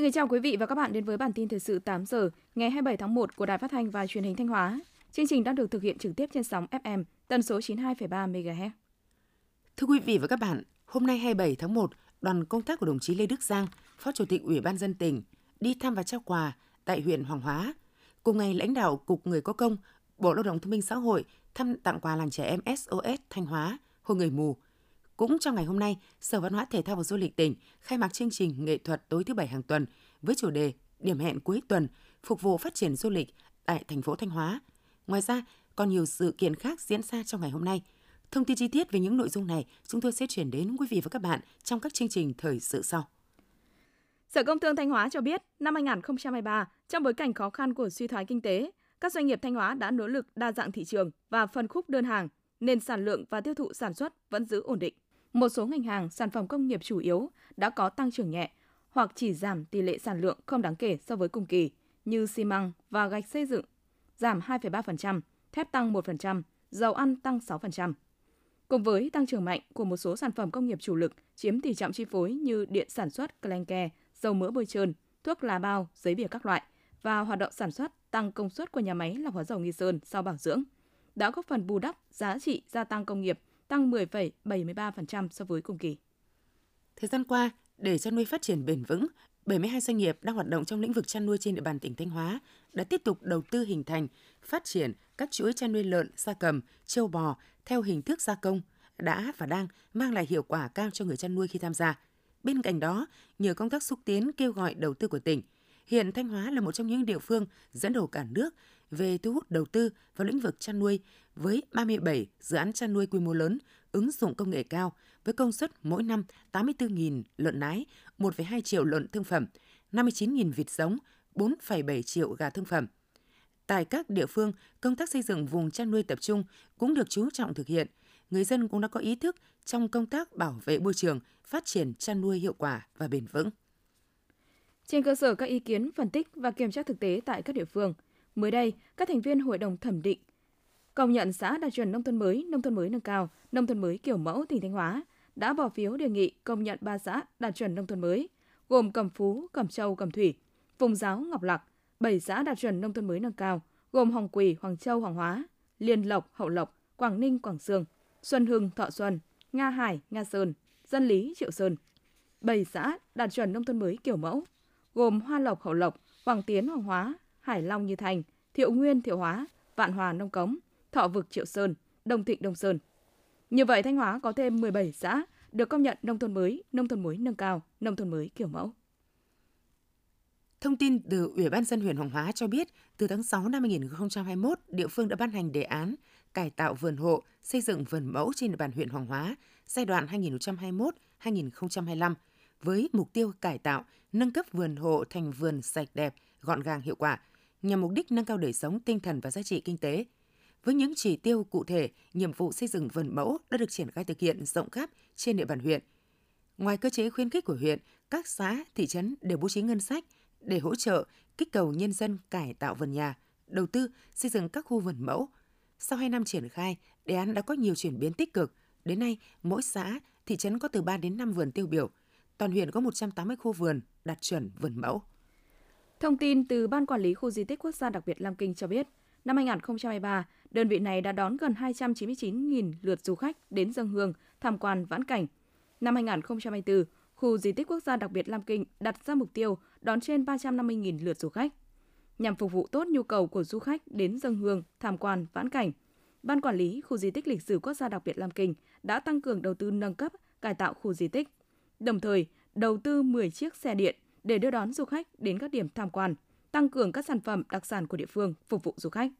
Xin kính chào quý vị và các bạn đến với bản tin thời sự 8 giờ ngày 27 tháng 1 của Đài Phát thanh và Truyền hình Thanh Hóa. Chương trình đang được thực hiện trực tiếp trên sóng FM tần số 92,3 MHz. Thưa quý vị và các bạn, hôm nay 27 tháng 1, đoàn công tác của đồng chí Lê Đức Giang, Phó Chủ tịch Ủy ban dân tỉnh đi thăm và trao quà tại huyện Hoàng Hóa. Cùng ngày, lãnh đạo Cục Người có công, Bộ Lao động Thương binh Xã hội thăm tặng quà làng trẻ em SOS Thanh Hóa, Hội Người Mù. Cũng trong ngày hôm nay, Sở Văn hóa Thể thao và Du lịch tỉnh khai mạc chương trình nghệ thuật tối thứ bảy hàng tuần với chủ đề Điểm hẹn cuối tuần phục vụ phát triển du lịch tại thành phố Thanh Hóa. Ngoài ra, còn nhiều sự kiện khác diễn ra trong ngày hôm nay. Thông tin chi tiết về những nội dung này chúng tôi sẽ chuyển đến quý vị và các bạn trong các chương trình thời sự sau. Sở Công Thương Thanh Hóa cho biết, năm 2023, trong bối cảnh khó khăn của suy thoái kinh tế, các doanh nghiệp Thanh Hóa đã nỗ lực đa dạng thị trường và phân khúc đơn hàng, nên sản lượng và tiêu thụ sản xuất vẫn giữ ổn định. Một số ngành hàng, sản phẩm công nghiệp chủ yếu đã có tăng trưởng nhẹ hoặc chỉ giảm tỷ lệ sản lượng không đáng kể so với cùng kỳ như xi măng và gạch xây dựng giảm 2,3%, thép tăng 1%, dầu ăn tăng 6%. Cùng với tăng trưởng mạnh của một số sản phẩm công nghiệp chủ lực chiếm tỷ trọng chi phối như điện sản xuất clenke, dầu mỡ bôi trơn, thuốc lá bao, giấy bìa các loại và hoạt động sản xuất tăng công suất của nhà máy lọc hóa dầu Nghi Sơn sau bảo dưỡng đã góp phần bù đắp giá trị gia tăng công nghiệp tăng 10,73% so với cùng kỳ. Thời gian qua, để chăn nuôi phát triển bền vững, 72 doanh nghiệp đang hoạt động trong lĩnh vực chăn nuôi trên địa bàn tỉnh Thanh Hóa đã tiếp tục đầu tư hình thành, phát triển các chuỗi chăn nuôi lợn, gia cầm, trâu bò theo hình thức gia công đã và đang mang lại hiệu quả cao cho người chăn nuôi khi tham gia. Bên cạnh đó, nhờ công tác xúc tiến kêu gọi đầu tư của tỉnh, hiện Thanh Hóa là một trong những địa phương dẫn đầu cả nước về thu hút đầu tư vào lĩnh vực chăn nuôi với 37 dự án chăn nuôi quy mô lớn, ứng dụng công nghệ cao với công suất mỗi năm 84.000 lợn nái, 1,2 triệu lợn thương phẩm, 59.000 vịt giống, 4,7 triệu gà thương phẩm. Tại các địa phương, công tác xây dựng vùng chăn nuôi tập trung cũng được chú trọng thực hiện. Người dân cũng đã có ý thức trong công tác bảo vệ môi trường, phát triển chăn nuôi hiệu quả và bền vững. Trên cơ sở các ý kiến, phân tích và kiểm tra thực tế tại các địa phương, mới đây, các thành viên Hội đồng thẩm định công nhận xã đạt chuẩn nông thôn mới, nông thôn mới nâng cao, nông thôn mới kiểu mẫu tỉnh Thanh Hóa đã bỏ phiếu đề nghị công nhận ba xã đạt chuẩn nông thôn mới, gồm Cẩm Phú, Cẩm Châu, Cẩm Thủy, Phùng Giáo, Ngọc Lặc, 7 xã đạt chuẩn nông thôn mới nâng cao, gồm Hoàng Quỳ, Hoàng Châu, Hoàng Hóa, Liên Lộc, Hậu Lộc, Quảng Ninh, Quảng Sương, Xuân Hưng, Thọ Xuân, Nga Hải, Nga Sơn, Dân Lý, Triệu Sơn. 7 xã đạt chuẩn nông thôn mới kiểu mẫu, gồm Hoa Lộc, Hậu Lộc, Hoàng Tiến, Hoàng Hóa, Hải Long, Như Thành, Thiệu Nguyên, Thiệu Hóa, Vạn Hòa, Nông Cống, Thọ Vực, Triệu Sơn, Đông Thịnh, Đông Sơn. Như vậy, Thanh Hóa có thêm 17 xã được công nhận nông thôn mới, nông thôn mới nâng cao, nông thôn mới kiểu mẫu. Thông tin từ Ủy ban dân huyện Hoàng Hóa cho biết, từ tháng 6 năm 2021, địa phương đã ban hành đề án cải tạo vườn hộ, xây dựng vườn mẫu trên địa bàn huyện Hoàng Hóa giai đoạn 2021-2025 với mục tiêu cải tạo, nâng cấp vườn hộ thành vườn sạch đẹp, gọn gàng hiệu quả, nhằm mục đích nâng cao đời sống tinh thần và giá trị kinh tế. Với những chỉ tiêu cụ thể, nhiệm vụ xây dựng vườn mẫu đã được triển khai thực hiện rộng khắp trên địa bàn huyện. Ngoài cơ chế khuyến khích của huyện, các xã, thị trấn đều bố trí ngân sách để hỗ trợ kích cầu nhân dân cải tạo vườn nhà, đầu tư xây dựng các khu vườn mẫu. Sau 2 năm triển khai, đề án đã có nhiều chuyển biến tích cực. Đến nay, mỗi xã, thị trấn có từ 3 đến 5 vườn tiêu biểu. Toàn huyện có 180 khu vườn đạt chuẩn vườn mẫu. Thông tin từ Ban Quản lý Khu Di tích Quốc gia đặc biệt Lam Kinh cho biết, năm 2023, đơn vị này đã đón gần 299.000 lượt du khách đến dân hương, tham quan vãn cảnh. Năm 2024, khu di tích quốc gia đặc biệt Lam Kinh đặt ra mục tiêu đón trên 350.000 lượt du khách. Nhằm phục vụ tốt nhu cầu của du khách đến dân hương, tham quan vãn cảnh, Ban quản lý khu di tích lịch sử quốc gia đặc biệt Lam Kinh đã tăng cường đầu tư nâng cấp, cải tạo khu di tích. Đồng thời, đầu tư 10 chiếc xe điện để đưa đón du khách đến các điểm tham quan, tăng cường các sản phẩm đặc sản của địa phương phục vụ du khách.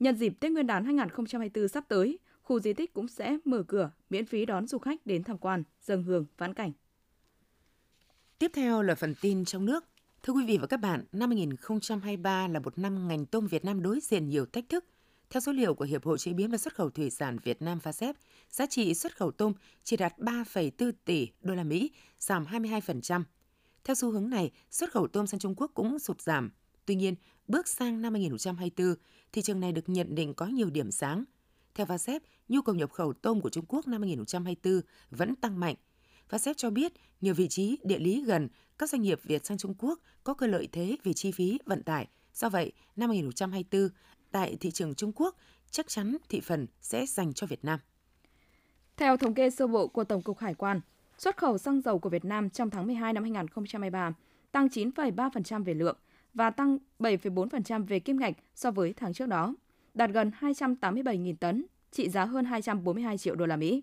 Nhân dịp Tết Nguyên đán 2024 sắp tới, khu di tích cũng sẽ mở cửa miễn phí đón du khách đến tham quan, dâng hương, vãn cảnh. Tiếp theo là phần tin trong nước. Thưa quý vị và các bạn, năm 2023 là một năm ngành tôm Việt Nam đối diện nhiều thách thức. Theo số liệu của Hiệp hội Chế biến và Xuất khẩu Thủy sản Việt Nam FASEP, giá trị xuất khẩu tôm chỉ đạt 3,4 tỷ đô la Mỹ, giảm 22%. Theo xu hướng này, xuất khẩu tôm sang Trung Quốc cũng sụt giảm. Tuy nhiên, bước sang năm 2024, thị trường này được nhận định có nhiều điểm sáng. Theo FASEP, nhu cầu nhập khẩu tôm của Trung Quốc năm 2024 vẫn tăng mạnh. FASEP cho biết nhiều vị trí địa lý gần các doanh nghiệp Việt sang Trung Quốc có cơ lợi thế về chi phí vận tải. Do vậy, năm 2024, tại thị trường Trung Quốc, chắc chắn thị phần sẽ dành cho Việt Nam. Theo thống kê sơ bộ của Tổng cục Hải quan, xuất khẩu xăng dầu của Việt Nam trong tháng 12 năm 2023 tăng 9,3% về lượng và tăng 7,4% về kim ngạch so với tháng trước đó, đạt gần 287.000 tấn, trị giá hơn 242 triệu đô la Mỹ.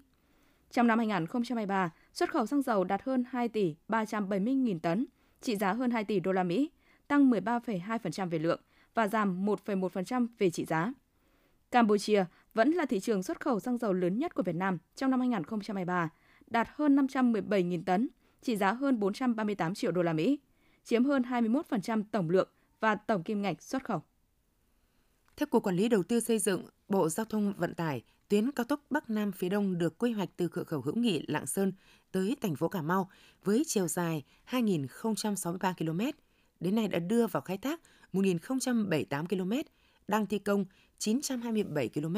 Trong năm 2023, xuất khẩu xăng dầu đạt hơn 2 tỷ 370.000 tấn, trị giá hơn 2 tỷ đô la Mỹ, tăng 13,2% về lượng và giảm 1,1% về trị giá. Campuchia vẫn là thị trường xuất khẩu xăng dầu lớn nhất của Việt Nam trong năm 2023, đạt hơn 517.000 tấn, trị giá hơn 438 triệu đô la Mỹ, chiếm hơn 21% tổng lượng và tổng kim ngạch xuất khẩu. Theo Cục Quản lý Đầu tư xây dựng, Bộ Giao thông Vận tải, tuyến cao tốc Bắc Nam phía Đông được quy hoạch từ cửa khẩu hữu nghị Lạng Sơn tới thành phố Cà Mau với chiều dài 2.063 km. Đến nay đã đưa vào khai thác 1.078 km, đang thi công 927 km.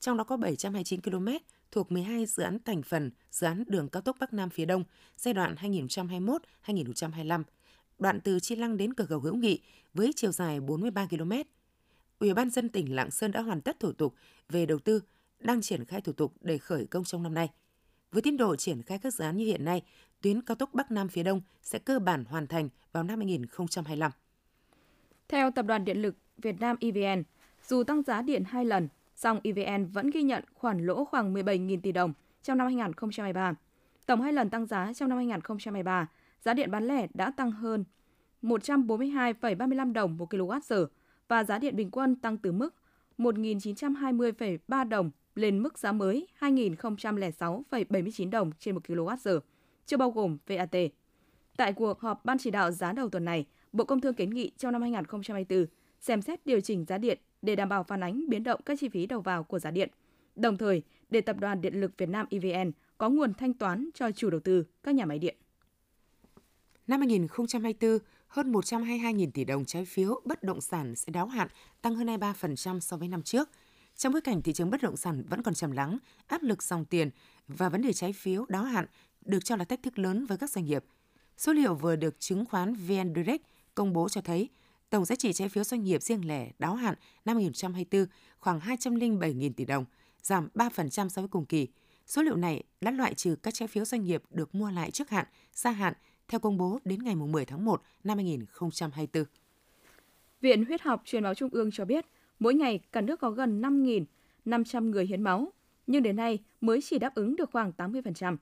Trong đó có 729 km thuộc 12 dự án thành phần dự án đường cao tốc Bắc Nam phía Đông giai đoạn 2021-2025, đoạn từ Chi Lăng đến cửa khẩu Hữu Nghị với chiều dài 43 km. Ủy ban dân tỉnh Lạng Sơn đã hoàn tất thủ tục về đầu tư, đang triển khai thủ tục để khởi công trong năm nay. Với tiến độ triển khai các dự án như hiện nay, tuyến cao tốc Bắc Nam phía Đông sẽ cơ bản hoàn thành vào năm 2025. Theo Tập đoàn Điện lực Việt Nam EVN, dù tăng giá điện hai lần, song EVN vẫn ghi nhận khoản lỗ khoảng 17.000 tỷ đồng trong năm 2023. Tổng hai lần tăng giá trong năm 2023, giá điện bán lẻ đã tăng hơn 142,35 đồng một kWh và giá điện bình quân tăng từ mức 1.920,3 đồng lên mức giá mới 2.006,79 đồng trên 1 kWh, chưa bao gồm VAT. Tại cuộc họp Ban chỉ đạo giá đầu tuần này, Bộ Công Thương kiến nghị trong năm 2024 xem xét điều chỉnh giá điện để đảm bảo phản ánh biến động các chi phí đầu vào của giá điện. Đồng thời, để Tập đoàn Điện lực Việt Nam EVN có nguồn thanh toán cho chủ đầu tư các nhà máy điện. Năm 2024, hơn 122.000 tỷ đồng trái phiếu bất động sản sẽ đáo hạn, tăng hơn 23% so với năm trước. Trong bối cảnh thị trường bất động sản vẫn còn trầm lắng, áp lực dòng tiền và vấn đề trái phiếu đáo hạn được cho là thách thức lớn với các doanh nghiệp. Số liệu vừa được chứng khoán VN Direct công bố cho thấy tổng giá trị trái phiếu doanh nghiệp riêng lẻ đáo hạn năm 2024 khoảng 207.000 tỷ đồng, giảm 3% so với cùng kỳ. Số liệu này đã loại trừ các trái phiếu doanh nghiệp được mua lại trước hạn, gia hạn theo công bố đến ngày 10 tháng 1 năm 2024. Viện Huyết học Truyền máu Trung ương cho biết, mỗi ngày cả nước có gần 5.500 người hiến máu, nhưng đến nay mới chỉ đáp ứng được khoảng 80%.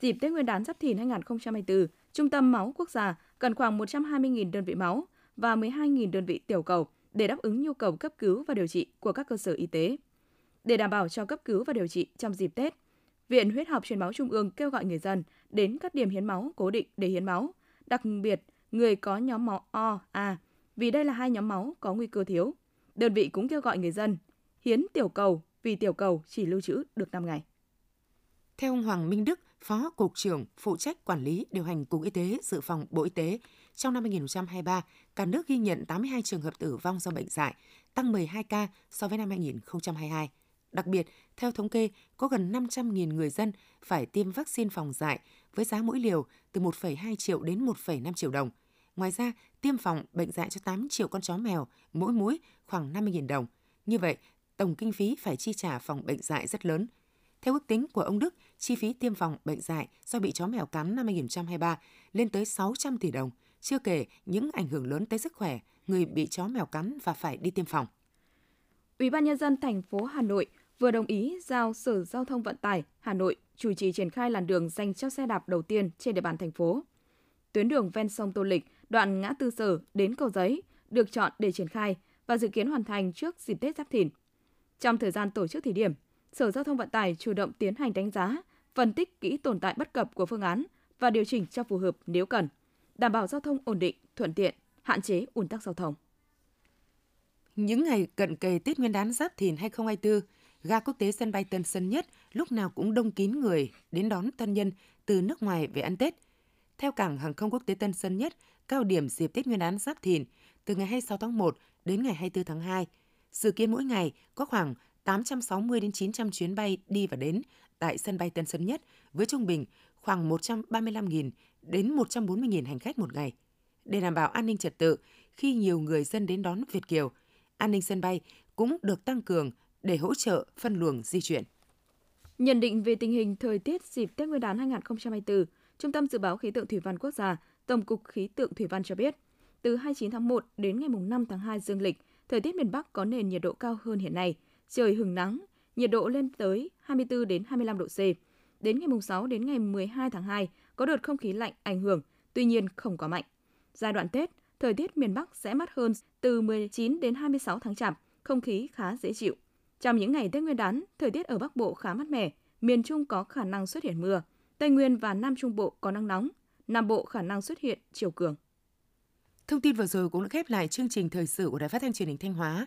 Dịp Tết Nguyên đán Giáp Thìn 2024, Trung tâm Máu Quốc gia cần khoảng 120.000 đơn vị máu và 12.000 đơn vị tiểu cầu để đáp ứng nhu cầu cấp cứu và điều trị của các cơ sở y tế. Để đảm bảo cho cấp cứu và điều trị trong dịp Tết, Viện Huyết học Truyền máu Trung ương kêu gọi người dân đến các điểm hiến máu cố định để hiến máu, đặc biệt người có nhóm máu O, A, vì đây là hai nhóm máu có nguy cơ thiếu. Đơn vị cũng kêu gọi người dân hiến tiểu cầu vì tiểu cầu chỉ lưu trữ được 5 ngày. Theo ông Hoàng Minh Đức, Phó Cục trưởng phụ trách quản lý điều hành Cục Y tế Dự phòng Bộ Y tế, trong năm 2023, cả nước ghi nhận 82 trường hợp tử vong do bệnh dại, tăng 12 ca so với năm 2022. Đặc biệt, theo thống kê, có gần 500.000 người dân phải tiêm vaccine phòng dại với giá mỗi liều từ 1,2 triệu đến 1,5 triệu đồng. Ngoài ra, tiêm phòng bệnh dại cho 8 triệu con chó mèo, mỗi mũi khoảng 50.000 đồng. Như vậy, tổng kinh phí phải chi trả phòng bệnh dại rất lớn. Theo ước tính của ông Đức, chi phí tiêm phòng bệnh dại do bị chó mèo cắn năm 2023 lên tới 600 tỷ đồng, chưa kể những ảnh hưởng lớn tới sức khỏe người bị chó mèo cắn và phải đi tiêm phòng. Ủy ban nhân dân thành phố Hà Nội vừa đồng ý giao Sở Giao thông Vận tải Hà Nội chủ trì triển khai làn đường dành cho xe đạp đầu tiên trên địa bàn thành phố. Tuyến đường ven sông Tô Lịch, đoạn ngã tư Sở đến Cầu Giấy được chọn để triển khai và dự kiến hoàn thành trước dịp Tết Giáp Thìn. Trong thời gian tổ chức thí điểm, Sở Giao thông Vận tải chủ động tiến hành đánh giá, phân tích kỹ tồn tại bất cập của phương án và điều chỉnh cho phù hợp nếu cần, đảm bảo giao thông ổn định, thuận tiện, hạn chế ùn tắc giao thông. Những ngày cận kề Tết Nguyên đán Giáp Thìn 2024, ga quốc tế sân bay Tân Sơn Nhất lúc nào cũng đông kín người đến đón thân nhân từ nước ngoài về ăn Tết. Theo cảng hàng không quốc tế Tân Sơn Nhất, cao điểm dịp Tết Nguyên đán Giáp Thìn từ ngày 26 tháng 1 đến ngày 24 tháng 2, dự kiến mỗi ngày có khoảng 860 đến 900 chuyến bay đi và đến tại sân bay Tân Sơn Nhất với trung bình khoảng 135.000 đến 140.000 hành khách một ngày. Để đảm bảo an ninh trật tự khi nhiều người dân đến đón Việt Kiều, an ninh sân bay cũng được tăng cường để hỗ trợ phân luồng di chuyển. Nhận định về tình hình thời tiết dịp Tết Nguyên đán 2024, Trung tâm Dự báo Khí tượng Thủy văn Quốc gia, Tổng cục Khí tượng Thủy văn cho biết, từ 29 tháng 1 đến ngày 5 tháng 2 dương lịch, thời tiết miền Bắc có nền nhiệt độ cao hơn hiện nay, trời hừng nắng, nhiệt độ lên tới 24 đến 25 độ C. Đến ngày 6 đến ngày 12 tháng 2 có đợt không khí lạnh ảnh hưởng, tuy nhiên không quá mạnh. Giai đoạn Tết, thời tiết miền Bắc sẽ mát hơn từ 19 đến 26 tháng Chạp, không khí khá dễ chịu. Trong những ngày Tết Nguyên đán, thời tiết ở Bắc Bộ khá mát mẻ, miền Trung có khả năng xuất hiện mưa, Tây Nguyên và Nam Trung Bộ có nắng nóng, Nam Bộ khả năng xuất hiện chiều cường. Thông tin vừa rồi cũng đã khép lại chương trình thời sự của Đài Phát thanh Truyền hình Thanh Hóa.